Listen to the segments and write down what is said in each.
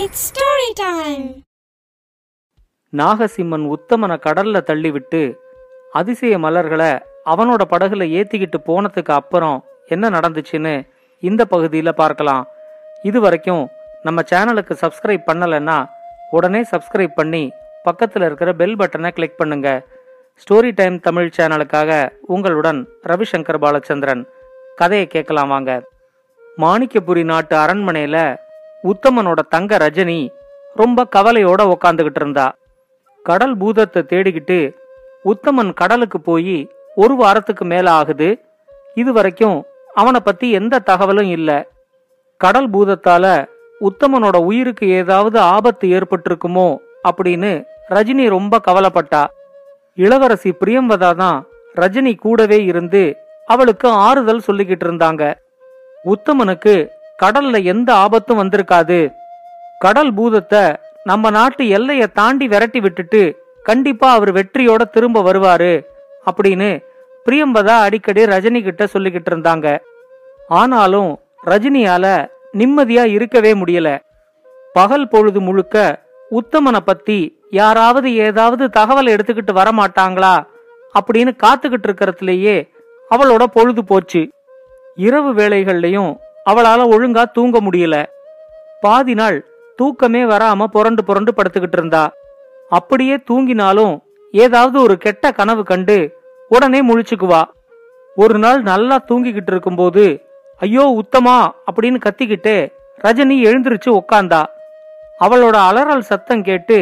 It's story time Nagasimman உத்தமனை கடல்ல தள்ளிவிட்டு அதிசய மலர்களை அவனோட படகுல ஏத்திக்கிட்டு போனதுக்கு அப்புறம் என்ன நடந்துச்சுன்னு இந்த பகுதியில் பார்க்கலாம். இது வரைக்கும் நம்ம சேனலுக்கு சப்ஸ்கிரைப் பண்ணலைன்னா உடனே சப்ஸ்கிரைப் பண்ணி பக்கத்தில் இருக்கிற பெல் பட்டனை கிளிக் பண்ணுங்க. ஸ்டோரி டைம் தமிழ் சேனலுக்காக உங்களுடன் ரவிசங்கர் பாலச்சந்திரன். கதையை கேட்கலாம் வாங்க. மாணிக்கபுரி நாட்டு அரண்மனையில உத்தமனோட தங்க ரஜினி ரொம்ப கவலையோட உக்காந்துகிட்டு இருந்தா. கடல் பூதத்தை தேடிக்கிட்டு உத்தமன் கடலுக்கு போய் ஒரு வாரத்துக்கு மேல ஆகுது. இது வரைக்கும் அவனை பத்தி எந்த தகவலும் இல்ல. கடல் பூதத்தால உத்தமனோட உயிருக்கு ஏதாவது ஆபத்து ஏற்பட்டிருக்குமோ அப்படின்னு ரஜினி ரொம்ப கவலைப்பட்டா. இளவரசி பிரியம்பதா தான் ரஜினி கூடவே இருந்து அவளுக்கு ஆறுதல் சொல்லிக்கிட்டு இருந்தாங்க. உத்தமனுக்கு கடல்ல எந்த ஆபத்தும் வந்திருக்காது. கடல் பூதத்தை நம்ம நாட்டு எல்லைய தாண்டி விரட்டி விட்டுட்டு கண்டிப்பா அவர் வெற்றியோட திரும்ப வருவாரு அப்படின்னு பிரியம்பதா அடிக்கடி ரஜினி கிட்ட சொல்லிக்கிட்டு இருந்தாங்க. ஆனாலும் ரஜினியால நிம்மதியா இருக்கவே முடியல. பகல் பொழுது முழுக்க உத்தமனை பத்தி யாராவது ஏதாவது தகவல் எடுத்துக்கிட்டு வர மாட்டாங்களா அப்படின்னு காத்துக்கிட்டு இருக்கிறதுலயே அவளோட பொழுது போச்சு. இரவு வேளைகள்லயும் அவளால ஒழுங்கா தூங்க முடியல. பாதி நாள் தூக்கமே வராம புரண்டு புரண்டு படுத்துக்கிட்டு இருந்தா. அப்படியே தூங்கினாலும் ஏதாவது ஒரு கெட்ட கனவு கண்டு உடனே முழிச்சுக்குவா. ஒரு நாள் நல்லா தூங்கிக்கிட்டு இருக்கும்போது ஐயோ உத்தமா அப்படின்னு கத்திக்கிட்டு ரஜினி எழுந்திருச்சு உக்காந்தா. அவளோட அலறல் சத்தம் கேட்டு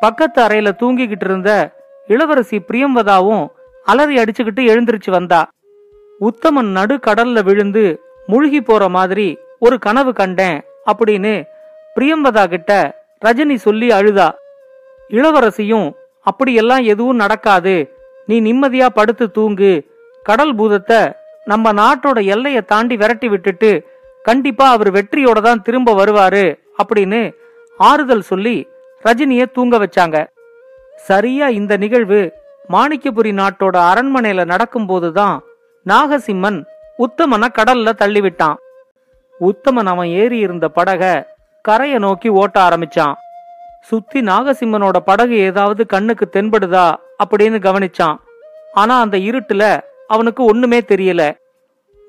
பக்கத்து அறையில தூங்கிக்கிட்டு இருந்த இளவரசி பிரியம்வதாவும் அலறி அடிச்சுக்கிட்டு எழுந்திருச்சு வந்தா. உத்தமன் நடு கடல்ல விழுந்து முழுகி போற மாதிரி ஒரு கனவு கண்டேன் அப்படின்னு பிரியம்பதா கிட்ட ரஜினி சொல்லி அழுதா இளவரசியும் அப்படியெல்லாம் எதுவும் நடக்காது. நீ நிம்மதியா படுத்து தூங்கு. கடல் பூதத்தை நம்ம நாட்டோட எல்லைய தாண்டி விரட்டி விட்டுட்டு கண்டிப்பா அவர் வெற்றியோட தான் திரும்ப வருவாரு அப்படின்னு ஆறுதல் சொல்லி ரஜினிய தூங்க வச்சாங்க. சரியா இந்த நிகழ்வு மாணிக்கபுரி நாட்டோட அரண்மனையில நடக்கும்போதுதான் நாகசிம்மன் உத்தமனை கடல்ல தள்ளிவிட்டான். உத்தமன் அவன் ஏறி இருந்த படக கரையை நோக்கி ஓட்ட ஆரம்பிச்சான். சுத்தி நாகசிம்மனோட படகு ஏதாவது கண்ணுக்கு தென்படுதா அப்படின்னு கவனிச்சான். ஆனா அந்த இருட்டுல அவனுக்கு ஒண்ணுமே தெரியல.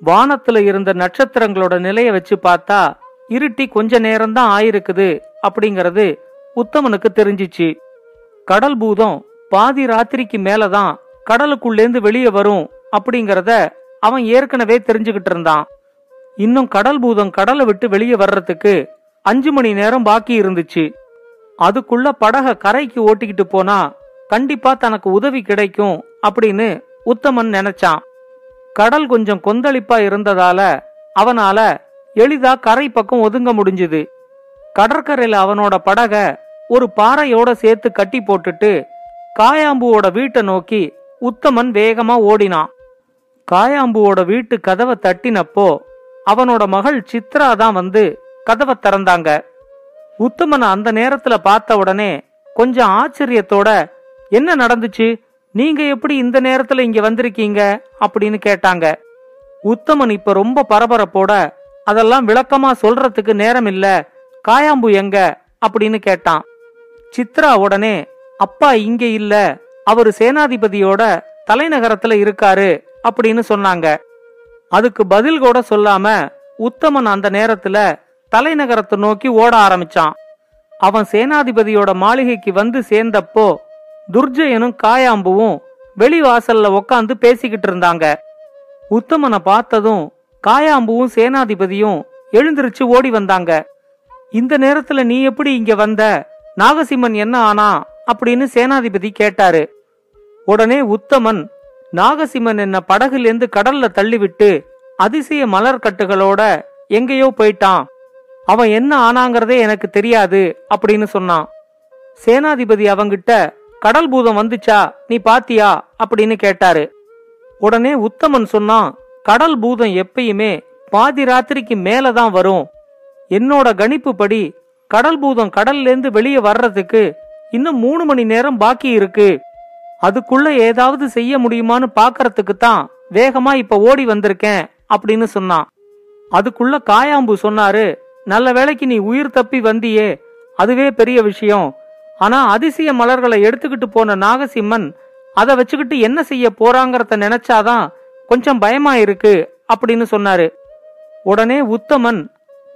வானத்துல இருந்த நட்சத்திரங்களோட நிலைய வச்சு பார்த்தா இருட்டி கொஞ்ச நேரம்தான் ஆயிருக்குது அப்படிங்கறது உத்தமனுக்கு தெரிஞ்சிச்சு. கடல் பூதம் பாதி ராத்திரிக்கு மேலதான் கடலுக்குள்ளேந்து வெளியே வரும் அப்படிங்கறத அவன் ஏற்கனவே தெரிஞ்சுக்கிட்டு இருந்தான். இன்னும் கடல் பூதம் கடலை விட்டு வெளியே வர்றதுக்கு அஞ்சு மணி நேரம் பாக்கி இருந்துச்சு. அதுக்குள்ள படக கரைக்கு ஓட்டிக்கிட்டு போனா கண்டிப்பா தனக்கு உதவி கிடைக்கும் அப்படின்னு உத்தமன் நினைச்சான். கடல் கொஞ்சம் கொந்தளிப்பா இருந்ததால அவனால எளிதா கரை பக்கம் ஒதுங்க முடிஞ்சுது. கடற்கரையில அவனோட படக ஒரு பாறையோட சேர்த்து கட்டி போட்டுட்டு காயாம்புவோட வீட்டை நோக்கி உத்தமன் வேகமா ஓடினான். காயாம்புவோட வீட்டு கதவை தட்டினப்போ அவனோட மகள் சித்ரா தான் வந்து கதவை திறந்தாங்க. உத்தமனை அந்த நேரத்துல பார்த்த உடனே கொஞ்சம் ஆச்சரியத்தோட என்ன நடந்துச்சு? நீங்க எப்படி இந்த நேரத்துல இங்க வந்திருக்கீங்க? அப்படின்னு கேட்டாங்க. உத்தமன் இப்ப ரொம்ப பரபரப்போட அதெல்லாம் விளக்கமா சொல்றதுக்கு நேரம் இல்ல. காயாம்பு எங்க? அப்படின்னு கேட்டான். சித்ரா உடனே அப்பா இங்க இல்ல. அவரு சேனாதிபதியோட தலைநகரத்துல இருக்காரு. அப்படின்னு சொன்னாங்க. அதுக்கு பதில் கூட சொல்லாம உத்தமன் அந்த நேரத்துல தலைநகரத்தை நோக்கி ஓட ஆரம்பிச்சான். அவன் சேனாதிபதியோட மாளிகைக்கு வந்து சேர்ந்தப்போ துர்ஜயனும் காயாம்புவும் வெளிவாசல்ல உக்காந்து பேசிக்கிட்டு இருந்தாங்க. உத்தமனை பார்த்ததும் காயாம்புவும் சேனாதிபதியும் எழுந்திருச்சு ஓடி வந்தாங்க. இந்த நேரத்துல நீ எப்படி இங்க வந்த? நாகசிம்மன் என்ன ஆனா? அப்படின்னு சேனாதிபதி கேட்டாரு. உடனே உத்தமன் நாகசிம்மன் என்ன படகுலேருந்து கடல்ல தள்ளிவிட்டு அதிசய மலர் கட்டுகளோட எங்கேயோ போயிட்டான். அவன் என்ன ஆனாங்கிறதே எனக்கு தெரியாது அப்படின்னு சொன்னான். சேனாதிபதி அவங்கிட்ட கடல் பூதம் வந்துச்சா? நீ பாத்தியா? அப்படின்னு கேட்டாரு. உடனே உத்தமன் சொன்னான் கடல் பூதம் எப்பயுமே பாதி ராத்திரிக்கு மேலதான் வரும். என்னோட கணிப்புப்படி கடல் பூதம் கடல்லேருந்து வெளியே வர்றதுக்கு இன்னும் மூணு மணி நேரம் பாக்கி இருக்கு. அதுக்குள்ள ஏதாவது செய்ய முடியுமான்னு பாக்கறதுக்கு தான் வேகமா இப்ப ஓடி வந்திருக்கேன் அப்படின்னு சொன்னான். அதுக்குள்ள காயாம்பு சொன்னாரு நல்ல வேளைக்கு நீ உயிர் தப்பி வந்தியே அதுவே பெரிய விஷயம். ஆனா அதிசய மலர்களை எடுத்துக்கிட்டு போன நாகசிம்மன் அதை வச்சுக்கிட்டு என்ன செய்ய போறாங்கறத நினைச்சாதான் கொஞ்சம் பயமா இருக்கு அப்படின்னு சொன்னாரு. உடனே உத்தமன்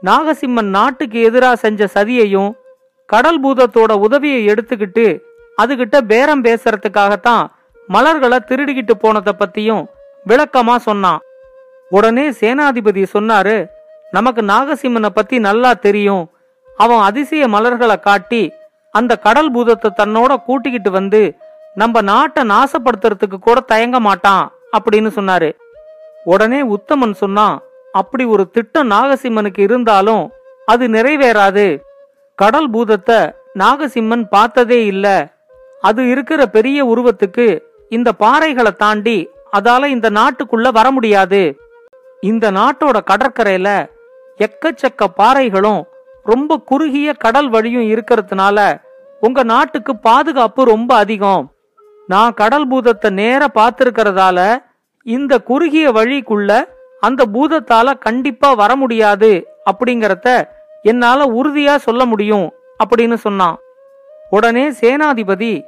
நாகசிம்மன் நாட்டுக்கு எதிரா செஞ்ச சதியையும் கடல் பூதத்தோட உதவியை எடுத்துக்கிட்டு அதுகிட்ட பேரம் பேசுறதுக்காகத்தான் மலர்களை திருடிக்கிட்டு போனதை பத்தியும் விளக்கமா சொன்னான். உடனே சேனாதிபதி சொன்னாரு நமக்கு நாகசிம்மனை பத்தி நல்லா தெரியும். அவன் அதிசய மலர்களை காட்டி அந்த கடல் பூதத்தை தன்னோட கூட்டிக்கிட்டு வந்து நம்ம நாட்டை நாசப்படுத்துறதுக்கு கூட தயங்க மாட்டான் அப்படின்னு சொன்னாரு. உடனே உத்தமன் சொன்னான் அப்படி ஒரு திட்டம் நாகசிம்மனுக்கு இருந்தாலும் அது நிறைவேறாது. கடல் பூதத்தை நாகசிம்மன் பார்த்ததே இல்லை. அது இருக்கிற பெரிய உருவத்துக்கு இந்த பாறைகளை தாண்டி அதால இந்த நாட்டுக்குள்ள வர முடியாது. இந்த நாட்டோட கடற்கரையில எக்கச்சக்க பாறைகளும் ரொம்ப குறுகிய கடல் வழியும் இருக்கிறதுனால உங்க நாட்டுக்கு பாதுகாப்பு ரொம்ப அதிகம். நான் கடல் பூதத்தை நேர பார்த்திருக்கிறதால இந்த குறுகிய வழிக்குள்ள அந்த பூதத்தால கண்டிப்பா வர முடியாது அப்படிங்கறத என்னால உறுதியா சொல்ல முடியும் அப்படின்னு சொன்னான். உடனே சேனாதிபதி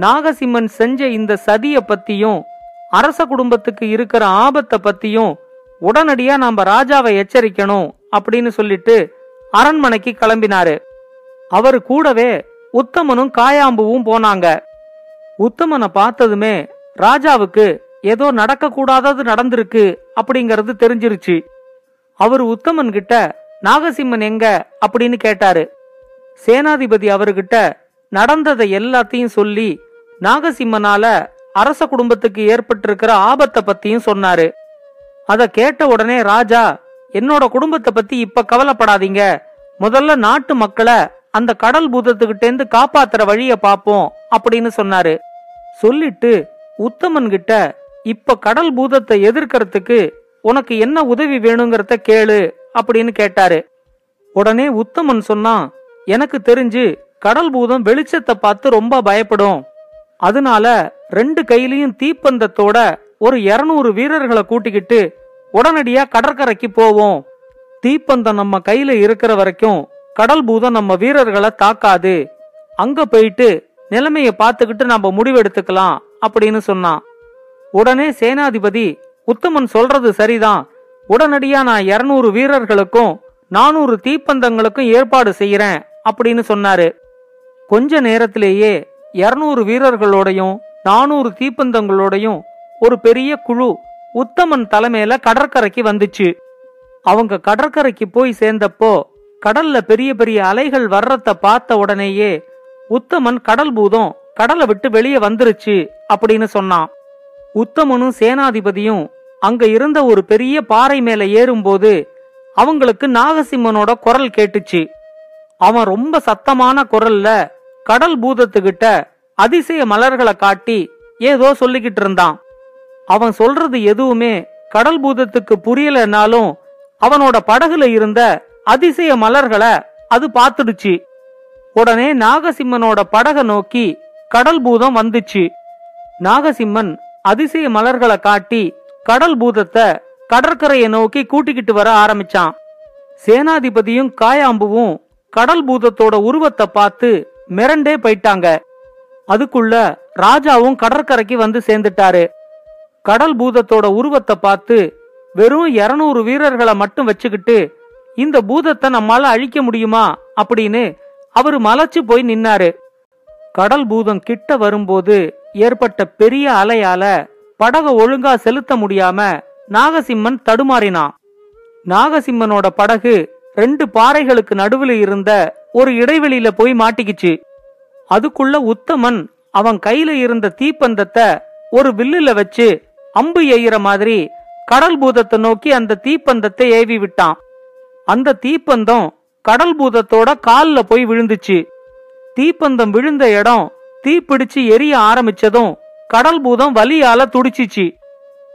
நாகசிம்மன் செஞ்ச இந்த சதிய பத்தியும் அரச குடும்பத்துக்கு இருக்கிற ஆபத்தை பத்தியும் உடனடியா நாம ராஜாவை எச்சரிக்கணும் அப்படின்னு சொல்லிட்டு அரண்மனைக்கு கிளம்பினாரு. அவரு கூடவே உத்தமனும் காயாம்புவும் போனாங்க. உத்தமனை பார்த்ததுமே ராஜாவுக்கு ஏதோ நடக்க கூடாதது நடந்திருக்கு அப்படிங்கறது தெரிஞ்சிருச்சு. அவர் உத்தமன் கிட்ட நாகசிம்மன் எங்க? அப்படின்னு கேட்டாரு. சேனாதிபதி அவர்கிட்ட நடந்ததை எல்லாத்தையும் சொல்லி நாகசிம்மனால அரச குடும்பத்துக்கு ஏற்பட்டிருக்கிற ஆபத்தை பத்தியும் சொன்னாரு. அத கேட்ட உடனே ராஜா என்னோட குடும்பத்தை பத்தி இப்ப கவலைப்படாதீங்க. முதல்ல நாட்டு மக்களை அந்த கடல் பூதத்துக்கிட்டேந்து காப்பாத்துற வழிய பாப்போம் அப்படின்னு சொன்னாரு. சொல்லிட்டு உத்தமன் கிட்ட இப்ப கடல் பூதத்தை எதிர்க்கறதுக்கு உனக்கு என்ன உதவி வேணுங்கிறத கேளு அப்படின்னு கேட்டாரு. உடனே உத்தமன் சொன்னான் எனக்கு தெரிஞ்சு கடல் பூதம் வெளிச்சத்தை பார்த்து ரொம்ப பயப்படும். அதனால ரெண்டு கையிலையும் தீப்பந்தத்தோட ஒரு இருநூறு வீரர்களை கூட்டிக்கிட்டு உடனடியா கடற்கரைக்கு போவோம். தீப்பந்தம் நம்ம கையில இருக்கிற வரைக்கும் கடல் பூதம் நம்ம வீரர்களை தாக்காது. அங்க போயிட்டு நிலைமைய பார்த்துக்கிட்டு நம்ம முடிவெடுத்துக்கலாம் அப்படின்னு சொன்னான். உடனே சேனாதிபதி உத்தமன் சொல்றது சரிதான். உடனடியா நான் இருநூறு வீரர்களுக்கும் நானூறு தீப்பந்தங்களுக்கும் ஏற்பாடு செய்யறேன் அப்படின்னு சொன்னாரு. கொஞ்ச நேரத்திலேயே இருநூறு வீரர்களோடையும் நானூறு தீப்பந்தங்களோடையும் ஒரு பெரிய குழு உத்தமன் தலைமையில கடற்கரைக்கு வந்துச்சு. அவங்க கடற்கரைக்கு போய் சேர்ந்தப்போ கடல்ல பெரிய பெரிய அலைகள் வர்றத பார்த்த உடனேயே உத்தமன் கடல் பூதம் கடலை விட்டு வெளியே வந்துருச்சு அப்படின்னு சொன்னான். உத்தமனும் சேனாதிபதியும் அங்க இருந்த ஒரு பெரிய பாறை மேல ஏறும்போது அவங்களுக்கு நாகசிம்மனோட குரல் கேட்டுச்சு. அவன் ரொம்ப சத்தமான குரல்ல கடல் பூதத்துக்கிட்ட அதிசய மலர்களை காட்டி ஏதோ சொல்லிக்கிட்டு இருந்தான். அவன் சொல்றது எதுவுமே கடல் பூதத்துக்கு புரியலனாலும் அவனோட படகுல இருந்த அதிசய மலர்களை அது பார்த்துடுச்சு. உடனே நாகசிம்மனோட படக நோக்கி கடல் பூதம் வந்துச்சு. நாகசிம்மன் அதிசய மலர்களை காட்டி கடல் பூதத்தை கடற்கரையை நோக்கி கூட்டிக்கிட்டு வர ஆரம்பிச்சான். சேனாதிபதியும் காயாம்புவும் கடல் பூதத்தோட உருவத்தை பார்த்து மிரண்டே போயிட்டாங்க. அதுக்குள்ள ராஜாவும் கடற்கரைக்கு வந்து சேர்ந்துட்டாரு. கடல் பூதத்தோட உருவத்தை பார்த்து வெறும் இருநூறு வீரர்களை மட்டும் வச்சுக்கிட்டு இந்த பூதத்தை நம்மால அழிக்க முடியுமா? அப்படின்னு அவரு மலைச்சு போய் நின்னாரு. கடல் பூதம் கிட்ட வரும்போது ஏற்பட்ட பெரிய அலையால படக ஒழுங்கா செலுத்த முடியாம நாகசிம்மன் தடுமாறினான். நாகசிம்மனோட படகு ரெண்டு பாறைகளுக்கு நடுவுல இருந்த ஒரு இடைவெளியில போய் மாட்டிக்கிச்சு. அதுக்குள்ள உத்தமன் அவன் கையில இருந்த தீப்பந்தத்தை ஒரு வில்லுல வச்சு அம்பு எய்கிற மாதிரி கடல் பூதத்தை நோக்கி அந்த தீப்பந்தத்தை ஏவி விட்டான். அந்த தீப்பந்தம் கடல் பூதத்தோட கால்ல போய் விழுந்துச்சு. தீப்பந்தம் விழுந்த இடம் தீப்பிடிச்சு எரிய ஆரம்பிச்சதும் கடல் பூதம் வலியால துடிச்சிச்சு.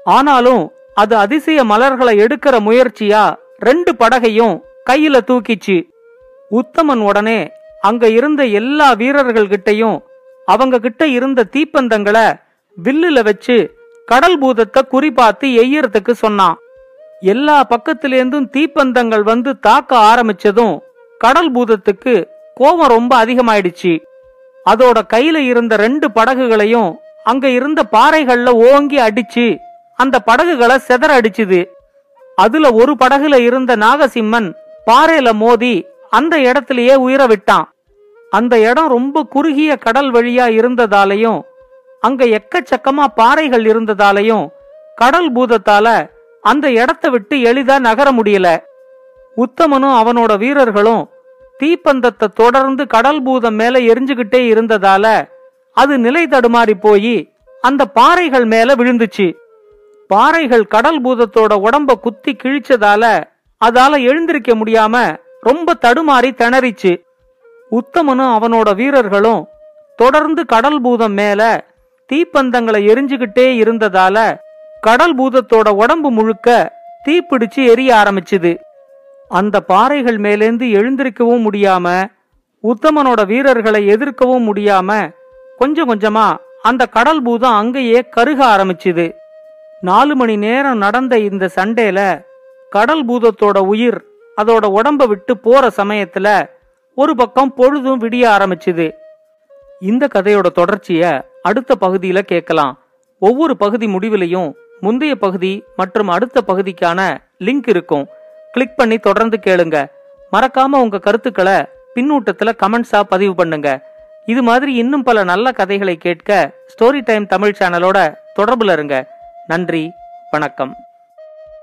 ஆனாலும் அது அதிசய மலர்களை எடுக்கிற முயற்சியா ரெண்டு படகையும் கையில தூக்கிச்சு. உத்தமன் உடனே அங்க இருந்த எல்லா வீரர்கள் கிட்டையும் அவங்க கிட்ட இருந்த தீப்பந்தங்களை வில்லுல வச்சு கடல் பூதத்தை குறிபாத்து எய்யறதுக்கு சொன்னான். எல்லா பக்கத்திலேருந்தும் தீப்பந்தங்கள் வந்து தாக்க ஆரம்பிச்சதும் கடல் பூதத்துக்கு கோபம் ரொம்ப அதிகமாயிடுச்சு. அதோட கையில இருந்த ரெண்டு படகுகளையும் அங்க இருந்த பாறைகள்ல ஓங்கி அடிச்சு அந்த படகுகளை செதற அடிச்சுது. அதுல ஒரு படகுல இருந்த நாகசிம்மன் பாறையில மோதி அந்த இடத்திலேயே உயிரை விட்டான். அந்த இடம் ரொம்ப குறுகிய கடல் வழியா இருந்ததாலையும் அங்க எக்கச்சக்கமா பாறைகள் இருந்ததாலையும் கடல் பூதத்தால அந்த இடத்தை விட்டு எளிதா நகர முடியல. உத்தமனும் அவனோட வீரர்களும் தீப்பந்தத்தை தொடர்ந்து கடல் பூதம் மேல எரிஞ்சுகிட்டே இருந்ததால அது நிலை தடுமாறி போய் அந்த பாறைகள் மேல விழுந்துச்சு. பாறைகள் கடல் பூதத்தோட உடம்ப குத்தி கிழிச்சதால அதால எழுந்திருக்க முடியாம ரொம்ப தடுமாறி திணறிச்சு. உத்தமனும் அவனோட வீரர்களும் தொடர்ந்து கடல் பூதம் மேல தீப்பந்தங்களை எரிஞ்சுகிட்டே இருந்ததால கடல் பூதத்தோட உடம்பு முழுக்க தீப்பிடிச்சு எரிய ஆரம்பிச்சுது. அந்த பாறைகள் மேலேந்து எழுந்திருக்கவும் முடியாம உத்தமனோட வீரர்களை எதிர்க்கவும் முடியாம கொஞ்சம் கொஞ்சமா அந்த கடல் பூதம் அங்கேயே கருக ஆரம்பிச்சுது. நாலு மணி நேரம் நடந்த இந்த சண்டேல கடல் பூதத்தோட உயிர் அதோட உடம்ப விட்டு போற சமயத்துல ஒரு பக்கம் பொழுதும் விடிய ஆரம்பிச்சுது. இந்த கதையோட தொடர்ச்சிய அடுத்த பகுதியில கேட்கலாம். ஒவ்வொரு பகுதி முடிவிலையும் முந்தைய பகுதி மற்றும் அடுத்த பகுதிக்கான லிங்க் இருக்கும். கிளிக் பண்ணி தொடர்ந்து கேளுங்க. மறக்காம உங்க கருத்துக்களை பின்னூட்டத்துல கமெண்ட்ஸா பதிவு பண்ணுங்க. இது மாதிரி இன்னும் பல நல்ல கதைகளை கேட்க ஸ்டோரி டைம் தமிழ் சேனலோட தொடர்புல இருங்க. நன்றி வணக்கம்.